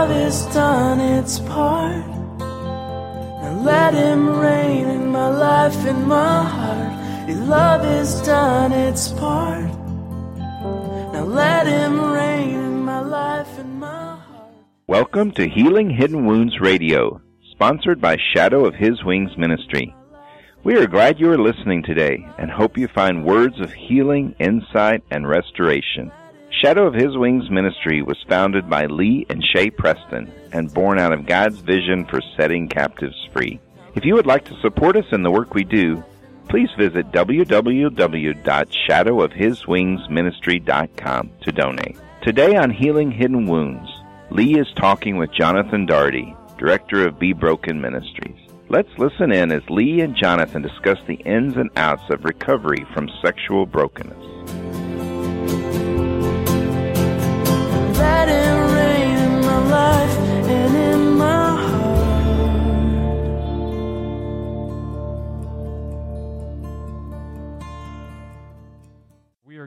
love has done its part. Now let him reign in my life, in my heart. Your love has done its part. Now let him reign in my life, in my heart. Welcome to Healing Hidden Wounds Radio, sponsored by Shadow of His Wings Ministry. We are glad you are listening today and hope you find words of healing, insight, and restoration. Shadow of His Wings Ministry was founded by Lee and Shay Preston and born out of God's vision for setting captives free. If you would like to support us in the work we do, please visit www.shadowofhiswingsministry.com to donate. Today on Healing Hidden Wounds, Lee is talking with Jonathan Daugherty, director of Be Broken Ministries. Let's listen in as Lee and Jonathan discuss the ins and outs of recovery from sexual brokenness.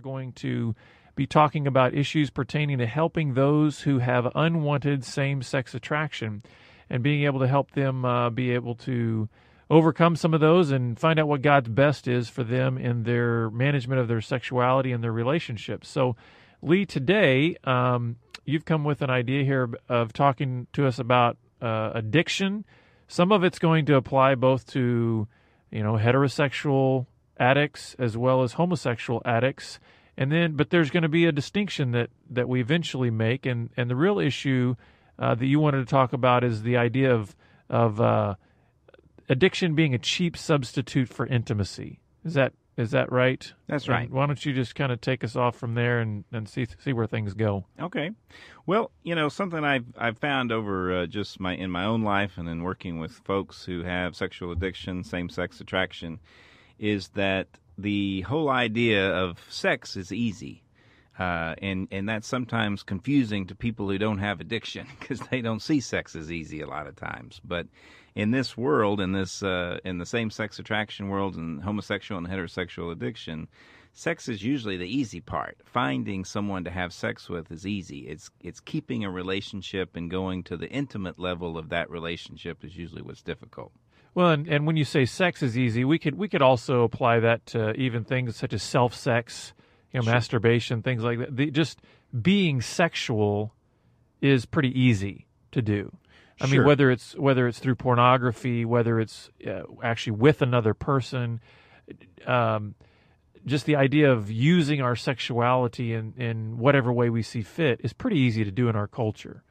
Going to be talking about issues pertaining to helping those who have unwanted same sex attraction and being able to help them uh, be able to overcome some of those and find out what God's best is for them in their management of their sexuality and their relationships. So, Lee, today um, you've come with an idea here of talking to us about uh, addiction. Some of it's going to apply both to you know heterosexual addicts as well as homosexual addicts. And then but there's going to be a distinction that that we eventually make. And and the real issue uh, that you wanted to talk about is the idea of of uh, addiction being a cheap substitute for intimacy. Is that is that right? That's And right. why don't you just kind of take us off from there and and see see where things go? Okay. Well, you know, something I've I've found over uh, just my in my own life and in working with folks who have sexual addiction, same sex attraction, is that the whole idea of sex is easy. Uh, and and that's sometimes confusing to people who don't have addiction because they don't see sex as easy a lot of times. But in this world, in this uh, in the same sex attraction world, and homosexual and heterosexual addiction, sex is usually the easy part. Finding someone to have sex with is easy. It's it's keeping a relationship and going to the intimate level of that relationship is usually what's difficult. Well, and, and when you say sex is easy, we could we could also apply that to even things such as self sex, you know, masturbation, things like that. The, just being sexual is pretty easy to do. I mean, whether it's whether it's through pornography, whether it's uh, actually with another person, um, just the idea of using our sexuality in in whatever way we see fit is pretty easy to do in our culture.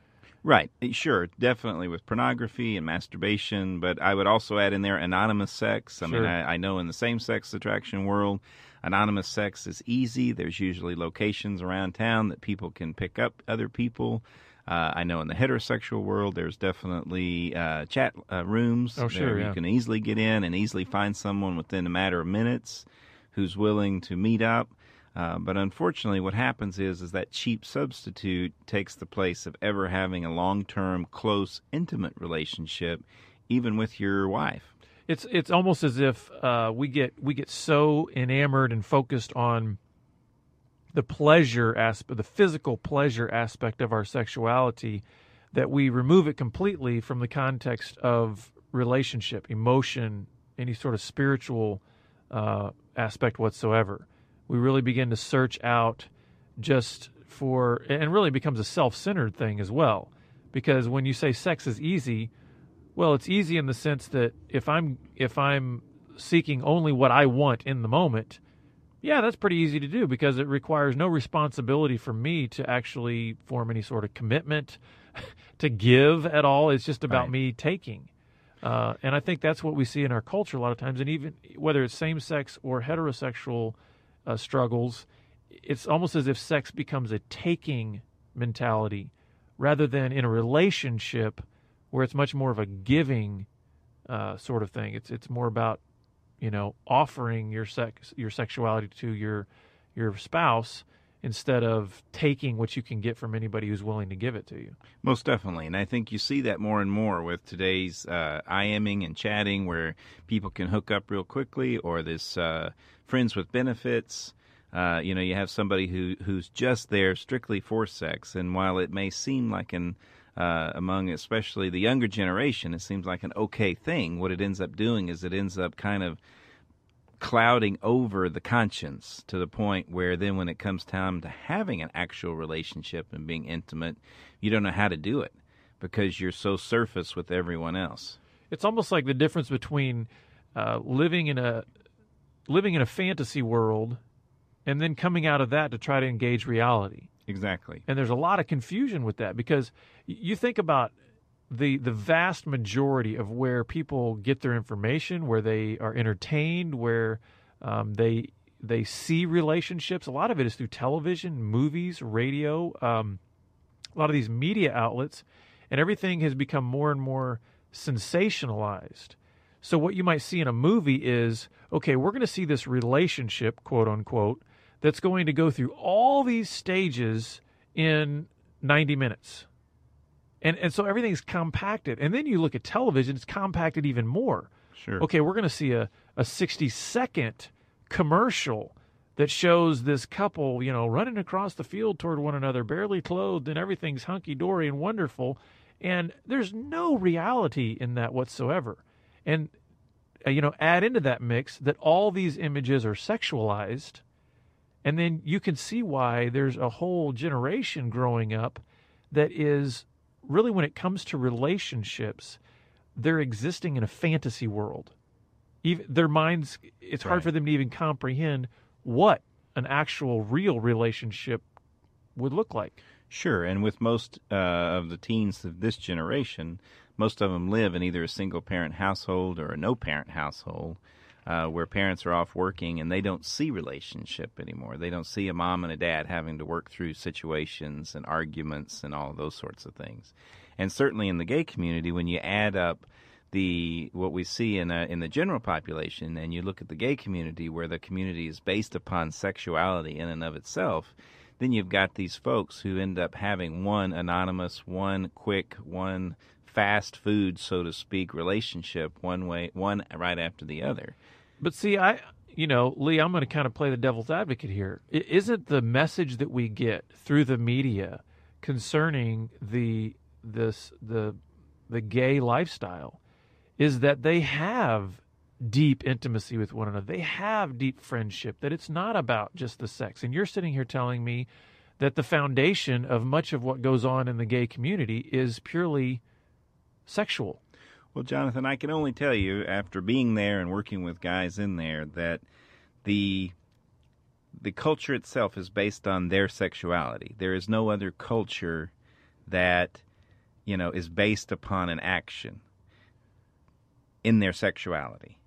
Right. Sure. Definitely with pornography and masturbation, but I would also add in there anonymous sex. I mean, I, I know in the same sex attraction world, anonymous sex is easy. There's usually locations around town that people can pick up other people. Uh, I know in the heterosexual world, there's definitely uh, chat uh, rooms Oh, sure, where yeah. you can easily get in and easily find someone within a matter of minutes who's willing to meet up. Uh, but unfortunately, what happens is is that cheap substitute takes the place of ever having a long-term, close, intimate relationship, even with your wife. it's it's almost as if uh, we get we get so enamored and focused on the pleasure aspect, the physical pleasure aspect of our sexuality, that we remove it completely from the context of relationship, emotion, any sort of spiritual uh, aspect whatsoever. We really begin to search out just for, and really becomes a self-centered thing as well, because when you say sex is easy, well, it's easy in the sense that if I'm if I'm seeking only what I want in the moment, yeah, that's pretty easy to do because it requires no responsibility for me to actually form any sort of commitment to give at all. It's just about Right. me taking. Uh, and I think that's what we see in our culture a lot of times, and even whether it's same sex or heterosexual uh, struggles, it's almost as if sex becomes a taking mentality rather than in a relationship where it's much more of a giving uh, sort of thing. It's it's more about you know offering your sex your sexuality to your your spouse instead of taking what you can get from anybody who's willing to give it to you. Most definitely, and I think you see that more and more with today's uh, IMing and chatting, where people can hook up real quickly, or this uh, friends with benefits. Uh, you know, you have somebody who who's just there strictly for sex, and while it may seem like an uh, among especially the younger generation, it seems like an okay thing. What it ends up doing is it ends up kind of clouding over the conscience to the point where then when it comes time to having an actual relationship and being intimate, you don't know how to do it because you're so surface with everyone else. It's almost like the difference between uh, living in a living in a fantasy world and then coming out of that to try to engage reality. Exactly. And there's a lot of confusion with that because you think about the the vast majority of where people get their information, where they are entertained, where um, they they see relationships. A lot of it is through television, movies, radio, um, a lot of these media outlets, and everything has become more and more sensationalized. So what you might see in a movie is, okay, we're going to see this relationship, quote unquote, that's going to go through all these stages in 90 minutes and and so everything's compacted. And then you look at television; it's compacted even more. Sure. Okay, we're going to see a a sixty second commercial that shows this couple, you know, running across the field toward one another, barely clothed, and everything's hunky dory and wonderful. And there's no reality in that whatsoever. And uh, you know, add into that mix that all these images are sexualized, and then you can see why there's a whole generation growing up that is really, when it comes to relationships, they're existing in a fantasy world. Even their minds, it's hard Right. for them to even comprehend what an actual real relationship would look like. Sure, and with most uh, of the teens of this generation, most of them live in either a single parent household or a no parent household uh, where parents are off working and they don't see relationship anymore. They don't see a mom and a dad having to work through situations and arguments and all those sorts of things. And certainly in the gay community, when you add up the what we see in a, in the general population, and you look at the gay community, where the community is based upon sexuality in and of itself, then you've got these folks who end up having one anonymous, one quick, one fast food, so to speak, relationship, one way, one right after the other. But see, I, you know, Lee, I'm going to kind of play the devil's advocate here. I- Isn't the message that we get through the media concerning the this the the gay lifestyle is that they have deep intimacy with one another. They have deep friendship. That it's not about just the sex. And you're sitting here telling me that the foundation of much of what goes on in the gay community is purely sexual. Well, Jonathan, I can only tell you after being there and working with guys in there that the the culture itself is based on their sexuality. There is no other culture that you know is based upon an action in their sexuality.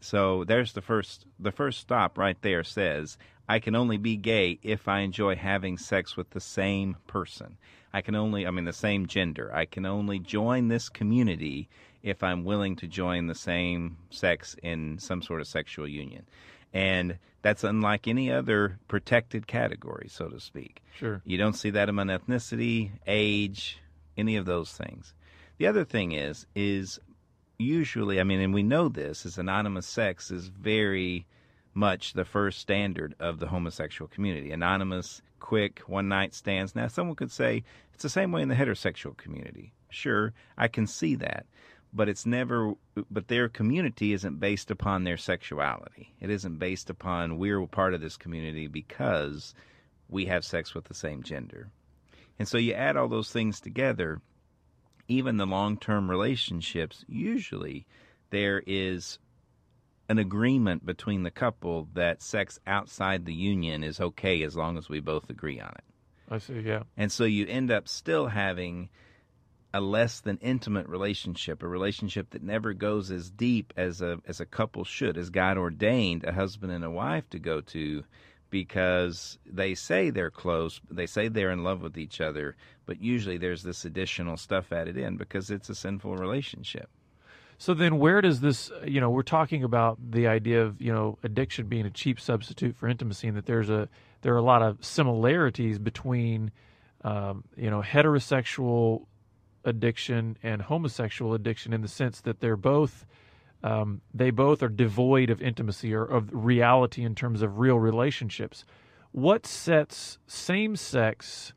So there's the first the first stop right there says I can only be gay if I enjoy having sex with the same person. I can only I mean the same gender. I can only join this community if I'm willing to join the same sex in some sort of sexual union. And that's unlike any other protected category, so to speak. Sure. You don't see that among ethnicity, age, any of those things. The other thing is, is usually, I mean, and we know this, is anonymous sex is very much the first standard of the homosexual community. Anonymous, quick, one night stands. Now, someone could say it's the same way in the heterosexual community. Sure, I can see that. But it's never, but their community isn't based upon their sexuality. It isn't based upon we're part of this community because we have sex with the same gender. And so you add all those things together, even the long term relationships, usually there is an agreement between the couple that sex outside the union is okay as long as we both agree on it. I see. Yeah. And so you end up still having a less than intimate relationship, a relationship that never goes as deep as a as a couple should, as God ordained a husband and a wife to go to because they say they're close, they say they're in love with each other, but usually there's this additional stuff added in because it's a sinful relationship. So then, where does this? You know, we're talking about the idea of you know addiction being a cheap substitute for intimacy, and that there's a there are a lot of similarities between um, you know heterosexual addiction and homosexual addiction in the sense that they're both um, they both are devoid of intimacy or of reality in terms of real relationships. What sets same sex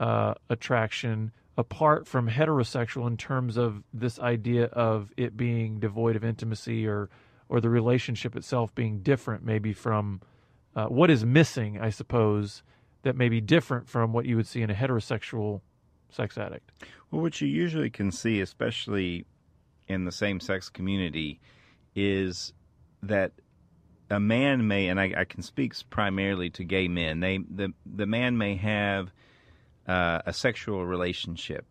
uh, attraction apart from heterosexual in terms of this idea of it being devoid of intimacy or or the relationship itself being different maybe from uh, what is missing i suppose that may be different from what you would see in a heterosexual sex addict? Well what you usually can see especially in the same sex community is that a man may and I, I can speak primarily to gay men they the the man may have uh, a sexual relationship.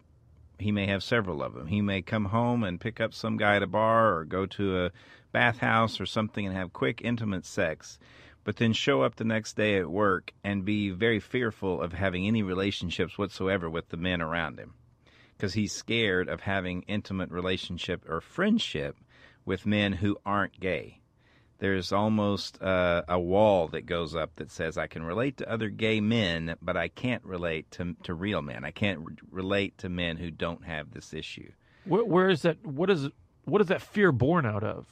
He may have several of them. He may come home and pick up some guy at a bar or go to a bathhouse or something and have quick, intimate sex, but then show up the next day at work and be very fearful of having any relationships whatsoever with the men around him because he's scared of having intimate relationship or friendship with men who aren't gay there's almost uh, a wall that goes up that says I can relate to other gay men, but I can't relate to to real men. I can't re- relate to men who don't have this issue. Where, where is that? What is what is that fear born out of?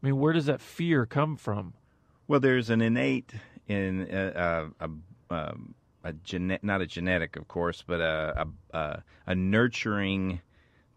I mean, where does that fear come from? Well, there's an innate in uh, a, a, um, a, a genet, not a genetic, of course, but a, a, a nurturing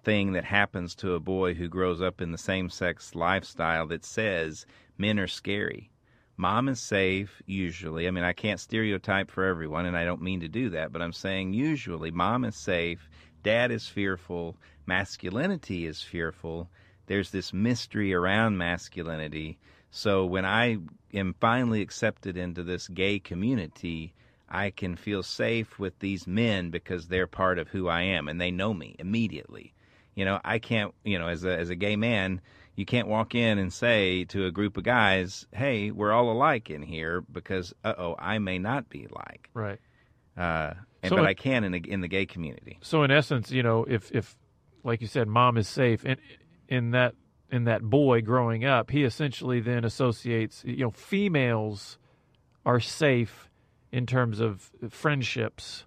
thing that happens to a boy who grows up in the same sex lifestyle that says men are scary. Mom is safe, usually. I mean, I can't stereotype for everyone, and I don't mean to do that, but I'm saying usually mom is safe, dad is fearful, masculinity is fearful. There's this mystery around masculinity. So when I am finally accepted into this gay community, I can feel safe with these men because they're part of who I am and they know me immediately. You know, I can't, you know, as a as a gay man, you can't walk in and say to a group of guys, "Hey, we're all alike in here," because uh oh, I may not be like. Right. Uh, and, so but I can in the in the gay community. So in essence, you know, if if like you said, mom is safe, and in that in that boy growing up, he essentially then associates, you know, females are safe in terms of friendships,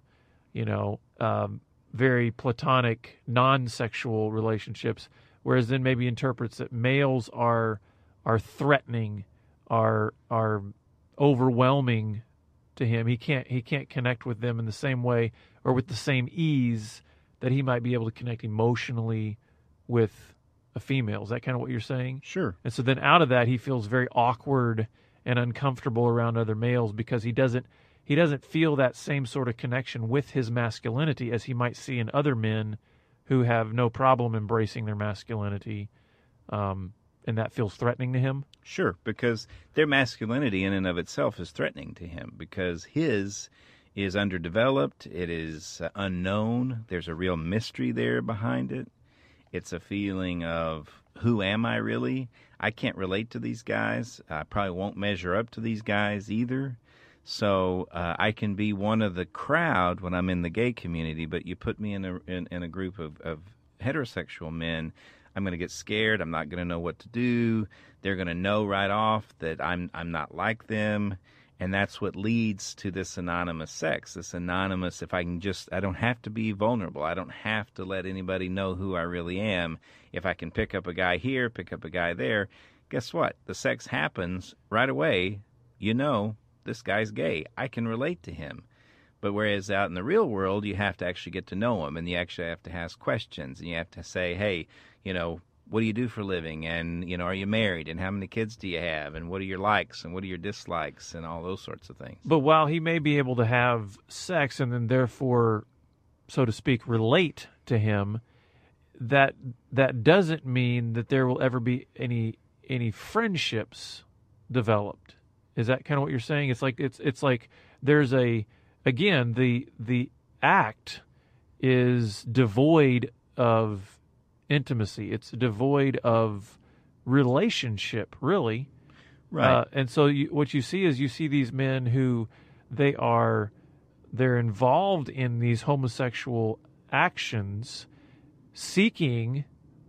you know, um, very platonic, non-sexual relationships, whereas then maybe interprets that males are are threatening, are are overwhelming to him. He can't he can't connect with them in the same way or with the same ease that he might be able to connect emotionally with a female. Is that kind of what you're saying? Sure. And so then out of that he feels very awkward and uncomfortable around other males because he doesn't he doesn't feel that same sort of connection with his masculinity as he might see in other men who have no problem embracing their masculinity. Um, and that feels threatening to him? Sure, because their masculinity in and of itself is threatening to him because his is underdeveloped, it is uh, unknown, there's a real mystery there behind it. It's a feeling of who am I really? I can't relate to these guys. I probably won't measure up to these guys either. So uh, I can be one of the crowd when I'm in the gay community, but you put me in a in, in a group of, of heterosexual men, I'm going to get scared. I'm not going to know what to do. They're going to know right off that I'm I'm not like them, and that's what leads to this anonymous sex. This anonymous. If I can just, I don't have to be vulnerable. I don't have to let anybody know who I really am. If I can pick up a guy here, pick up a guy there, guess what? The sex happens right away. You know, this guy's gay. I can relate to him. But whereas out in the real world, you have to actually get to know him and you actually have to ask questions and you have to say, hey, you know, what do you do for a living? And, you know, are you married? And how many kids do you have? And what are your likes and what are your dislikes and all those sorts of things. But while he may be able to have sex and then therefore, so to speak, relate to him, that that doesn't mean that there will ever be any any friendships developed. Is that kind of what you're saying? It's like it's it's like there's a again the the act is devoid of intimacy. It's devoid of relationship, really. Right. Uh, and so you, what you see is you see these men who they are they're involved in these homosexual actions seeking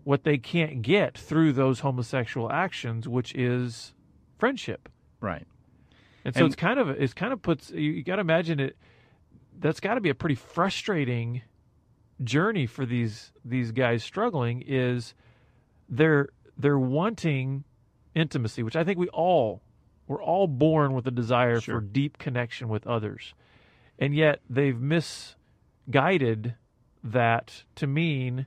what they can't get through those homosexual actions which is friendship right and so and, it's kind of it's kind of puts you, you got to imagine it. That's got to be a pretty frustrating journey for these these guys struggling. Is they're they're wanting intimacy, which I think we all we're all born with a desire sure. for deep connection with others, and yet they've misguided that to mean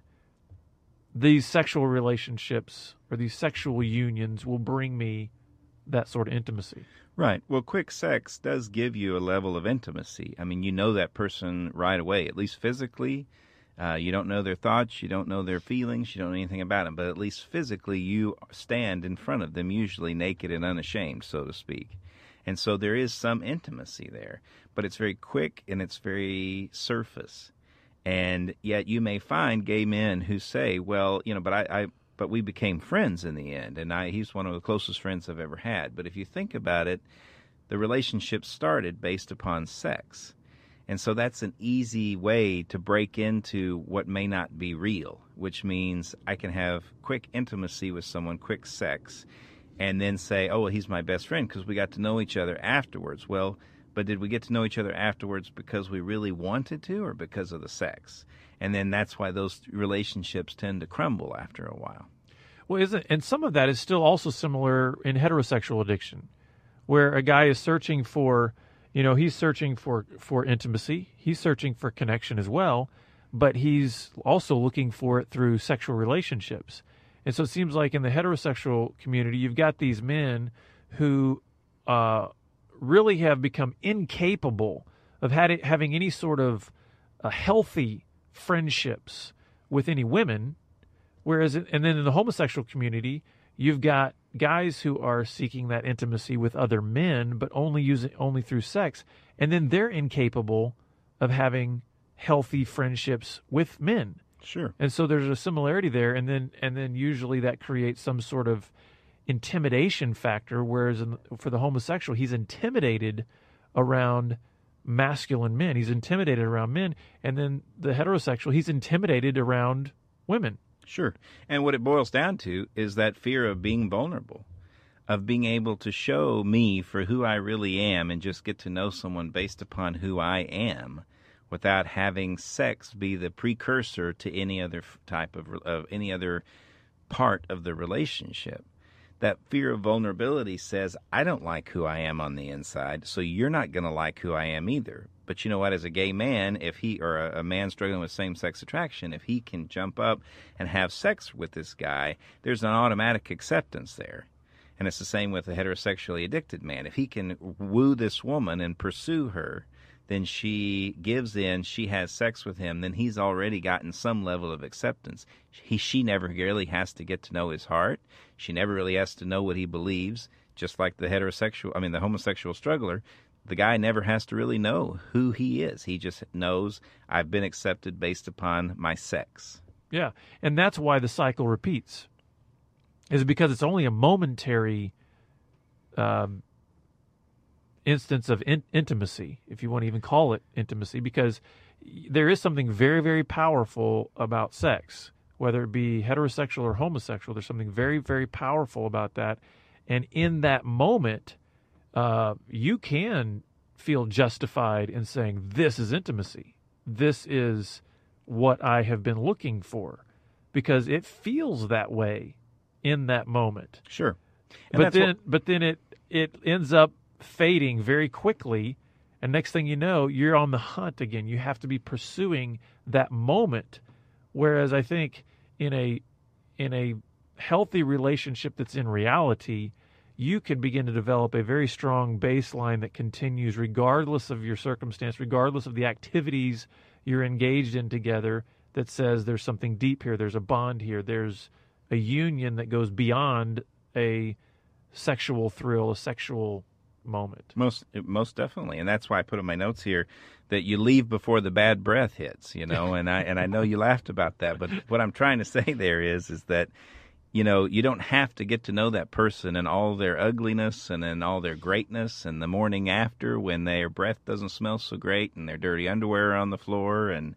these sexual relationships or these sexual unions will bring me that sort of intimacy. Right. Well, quick sex does give you a level of intimacy. I mean, you know that person right away, at least physically. Uh, you don't know their thoughts, you don't know their feelings, you don't know anything about them, but at least physically, you stand in front of them, usually naked and unashamed, so to speak. And so there is some intimacy there, but it's very quick and it's very surface. And yet you may find gay men who say, well, you know, but I, I but we became friends in the end, and I, he's one of the closest friends I've ever had. But if you think about it, the relationship started based upon sex. And so that's an easy way to break into what may not be real, which means I can have quick intimacy with someone, quick sex, and then say, oh, well, he's my best friend because we got to know each other afterwards. Well, but did we get to know each other afterwards because we really wanted to or because of the sex? And then that's why those relationships tend to crumble after a while. Well, isn't and some of that is still also similar in heterosexual addiction, where a guy is searching for, you know, he's searching for for intimacy, he's searching for connection as well, but he's also looking for it through sexual relationships. And so it seems like in the heterosexual community, you've got these men who uh, really have become incapable of having any sort of a healthy friendships with any women. Whereas, and then in the homosexual community, you've got guys who are seeking that intimacy with other men, but only using only through sex, and then they're incapable of having healthy friendships with men. Sure. And so there's a similarity there, and then and then usually that creates some sort of intimidation factor. Whereas in, for the homosexual, he's intimidated around masculine men. He's intimidated around men, and then the heterosexual, he's intimidated around women. Sure. And what it boils down to is that fear of being vulnerable, of being able to show me for who I really am and just get to know someone based upon who I am without having sex be the precursor to any other type of, of any other part of the relationship that fear of vulnerability says, I don't like who I am on the inside, so you're not going to like who I am either. But you know what? As a gay man, if he, or a, a man struggling with same sex attraction, if he can jump up and have sex with this guy, there's an automatic acceptance there. And it's the same with a heterosexually addicted man. If he can woo this woman and pursue her, then she gives in, she has sex with him, then he's already gotten some level of acceptance. He, she never really has to get to know his heart. She never really has to know what he believes. Just like the heterosexual, I mean, the homosexual struggler, the guy never has to really know who he is. He just knows I've been accepted based upon my sex. Yeah, and that's why the cycle repeats. Is because it's only a momentary um, instance of in- intimacy, if you want to even call it intimacy, because there is something very, very powerful about sex, whether it be heterosexual or homosexual. There's something very, very powerful about that. And in that moment, uh, you can feel justified in saying, This is intimacy. This is what I have been looking for, because it feels that way in that moment. Sure. And but then, what... but then it it ends up fading very quickly and next thing you know you're on the hunt again. You have to be pursuing that moment. Whereas i think in a in a healthy relationship that's in reality you can begin to develop a very strong baseline that continues regardless of your circumstance regardless of the activities you're engaged in together that says there's something deep here there's a bond here there's a union that goes beyond a sexual thrill a sexual moment. Most most definitely, and that's why I put in my notes here that you leave before the bad breath hits. You know, and I and I know you laughed about that, but what I'm trying to say there is is that you know you don't have to get to know that person and all their ugliness and then all their greatness and the morning after when their breath doesn't smell so great and their dirty underwear on the floor and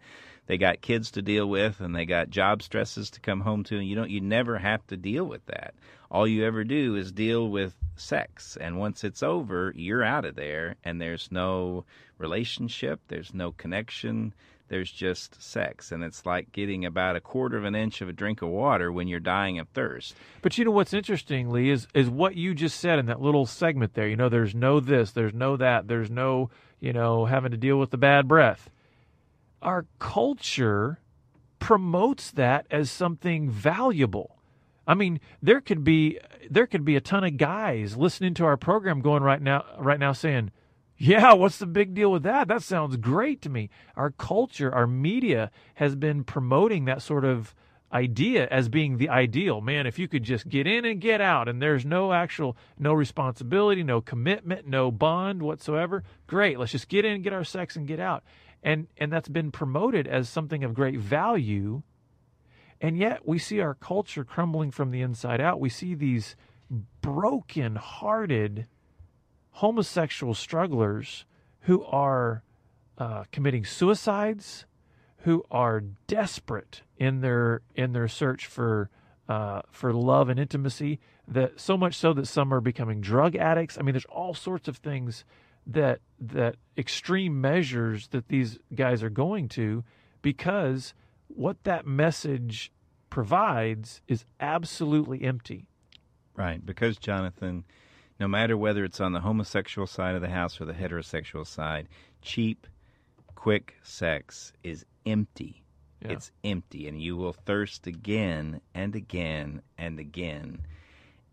they got kids to deal with and they got job stresses to come home to and you don't you never have to deal with that. All you ever do is deal with sex and once it's over you're out of there and there's no relationship there's no connection there's just sex. And it's like getting about a quarter of an inch of a drink of water when you're dying of thirst. But you know what's interesting lee is is what you just said in that little segment there you know there's no this there's no that there's no you know having to deal with the bad breath our culture promotes that as something valuable. I mean, there could be there could be a ton of guys listening to our program going right now right now saying, "Yeah, what's the big deal with that? That sounds great to me." Our culture, our media has been promoting that sort of idea as being the ideal. Man, if you could just get in and get out and there's no actual no responsibility, no commitment, no bond whatsoever, great. Let's just get in get our sex and get out. And and that's been promoted as something of great value. And yet we see our culture crumbling from the inside out. We see these broken-hearted homosexual strugglers who are uh, committing suicides, who are desperate in their in their search for uh, for love and intimacy. That so much so that some are becoming drug addicts. I mean, there's all sorts of things that that extreme measures that these guys are going to because what that message provides is absolutely empty. Right, because Jonathan, no matter whether it's on the homosexual side of the house or the heterosexual side, cheap, quick sex is empty. Yeah. It's empty, and you will thirst again and again and again.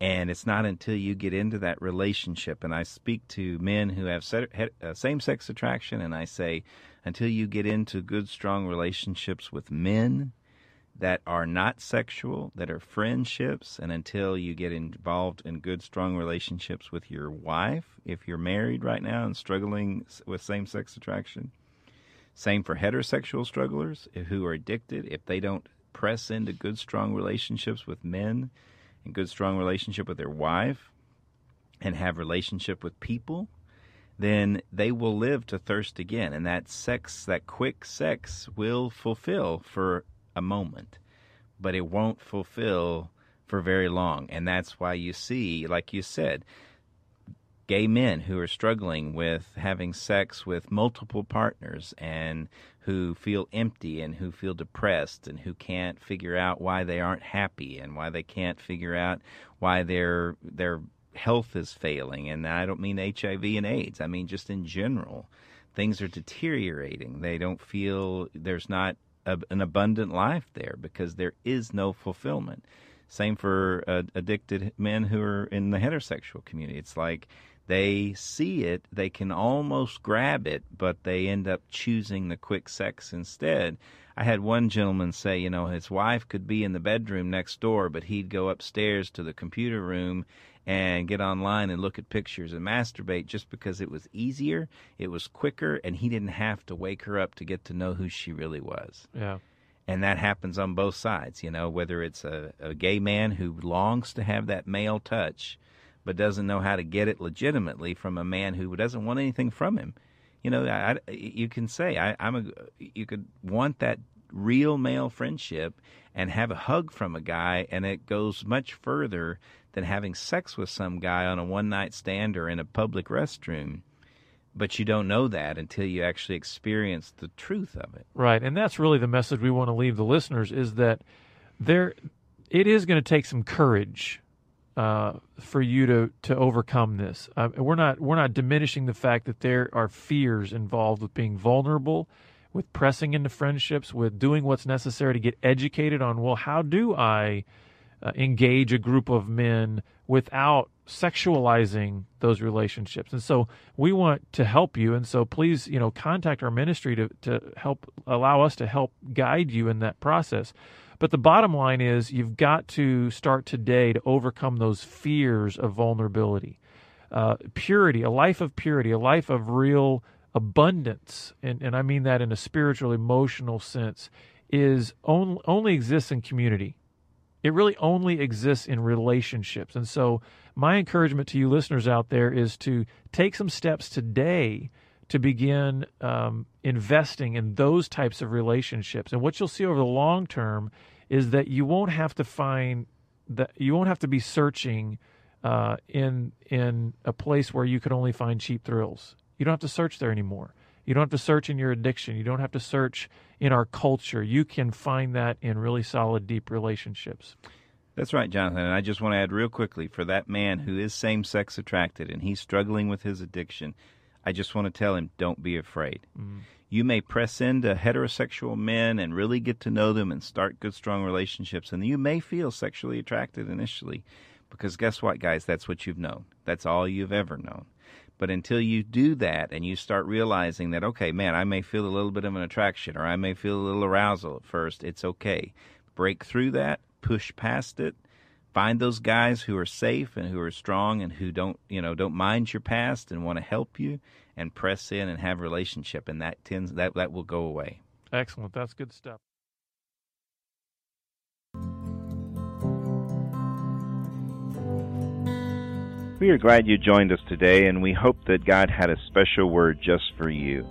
And it's not until you get into that relationship, and I speak to men who have uh, same sex attraction, and I say, until you get into good, strong relationships with men that are not sexual, that are friendships, and until you get involved in good, strong relationships with your wife, if you're married right now and struggling with same sex attraction, same for heterosexual strugglers who are addicted. If they don't press into good, strong relationships with men and good, strong relationship with their wife and have relationship with people, then they will live to thirst again. And that sex, that quick sex, will fulfill for a moment, but it won't fulfill for very long. And that's why you see, like you said, gay men who are struggling with having sex with multiple partners and who feel empty and who feel depressed and who can't figure out why they aren't happy and why they can't figure out why their their health is failing. And I don't mean HIV and AIDS. I mean just in general things are deteriorating. They don't feel there's not a, an abundant life there because there is no fulfillment. Same for uh, addicted men who are in the heterosexual community. It's like they see it, they can almost grab it, but they end up choosing the quick sex instead. I had one gentleman say, you know, his wife could be in the bedroom next door, but he'd go upstairs to the computer room and get online and look at pictures and masturbate just because it was easier, it was quicker, and he didn't have to wake her up to get to know who she really was. Yeah. And that happens on both sides, you know, whether it's a, a gay man who longs to have that male touch but doesn't know how to get it legitimately from a man who doesn't want anything from him. You know, I, you can say I, I'm a. You could want that real male friendship and have a hug from a guy, and it goes much further than having sex with some guy on a one night stand or in a public restroom. But you don't know that until you actually experience the truth of it. Right, and that's really the message we want to leave the listeners: is that there, it is going to take some courage uh, for you to to overcome this. Uh, we're not we're not diminishing the fact that there are fears involved with being vulnerable, with pressing into friendships, with doing what's necessary to get educated on well, how do I uh, engage a group of men without sexualizing those relationships? And so we want to help you. And so please, you know, contact our ministry to to help allow us to help guide you in that process. But the bottom line is you've got to start today to overcome those fears of vulnerability. Uh, purity, a life of purity, a life of real abundance, and, and I mean that in a spiritual, emotional sense, is on, only exists in community. It really only exists in relationships. And so, my encouragement to you listeners out there is to take some steps today to begin um, investing in those types of relationships. And what you'll see over the long term is that you won't have to find that you won't have to be searching uh, in in a place where you could only find cheap thrills. You don't have to search there anymore. You don't have to search in your addiction. You don't have to search in our culture. You can find that in really solid, deep relationships. That's right, Jonathan. And I just want to add real quickly for that man who is same sex attracted and he's struggling with his addiction, I just want to tell him don't be afraid. Mm-hmm. You may press into heterosexual men and really get to know them and start good, strong relationships. And you may feel sexually attracted initially because guess what, guys? That's what you've known. That's all you've ever known. But until you do that and you start realizing that, okay, man, I may feel a little bit of an attraction or I may feel a little arousal at first, it's okay. Break through that, push past it, find those guys who are safe and who are strong and who don't, you know, don't mind your past and want to help you and press in and have a relationship and that tends that that will go away. Excellent. That's good stuff. We are glad you joined us today, and we hope that God had a special word just for you.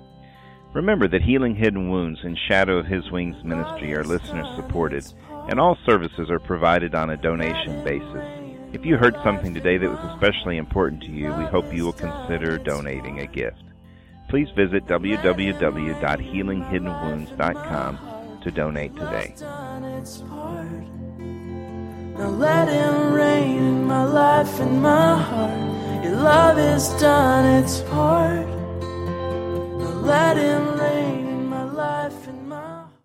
Remember that Healing Hidden Wounds and Shadow of His Wings ministry are listener supported, and all services are provided on a donation basis. If you heard something today that was especially important to you, we hope you will consider donating a gift. Please visit www.healinghiddenwounds.com to donate today. Now let him reign in my life and my heart. Your love has done its part. Now let him reign.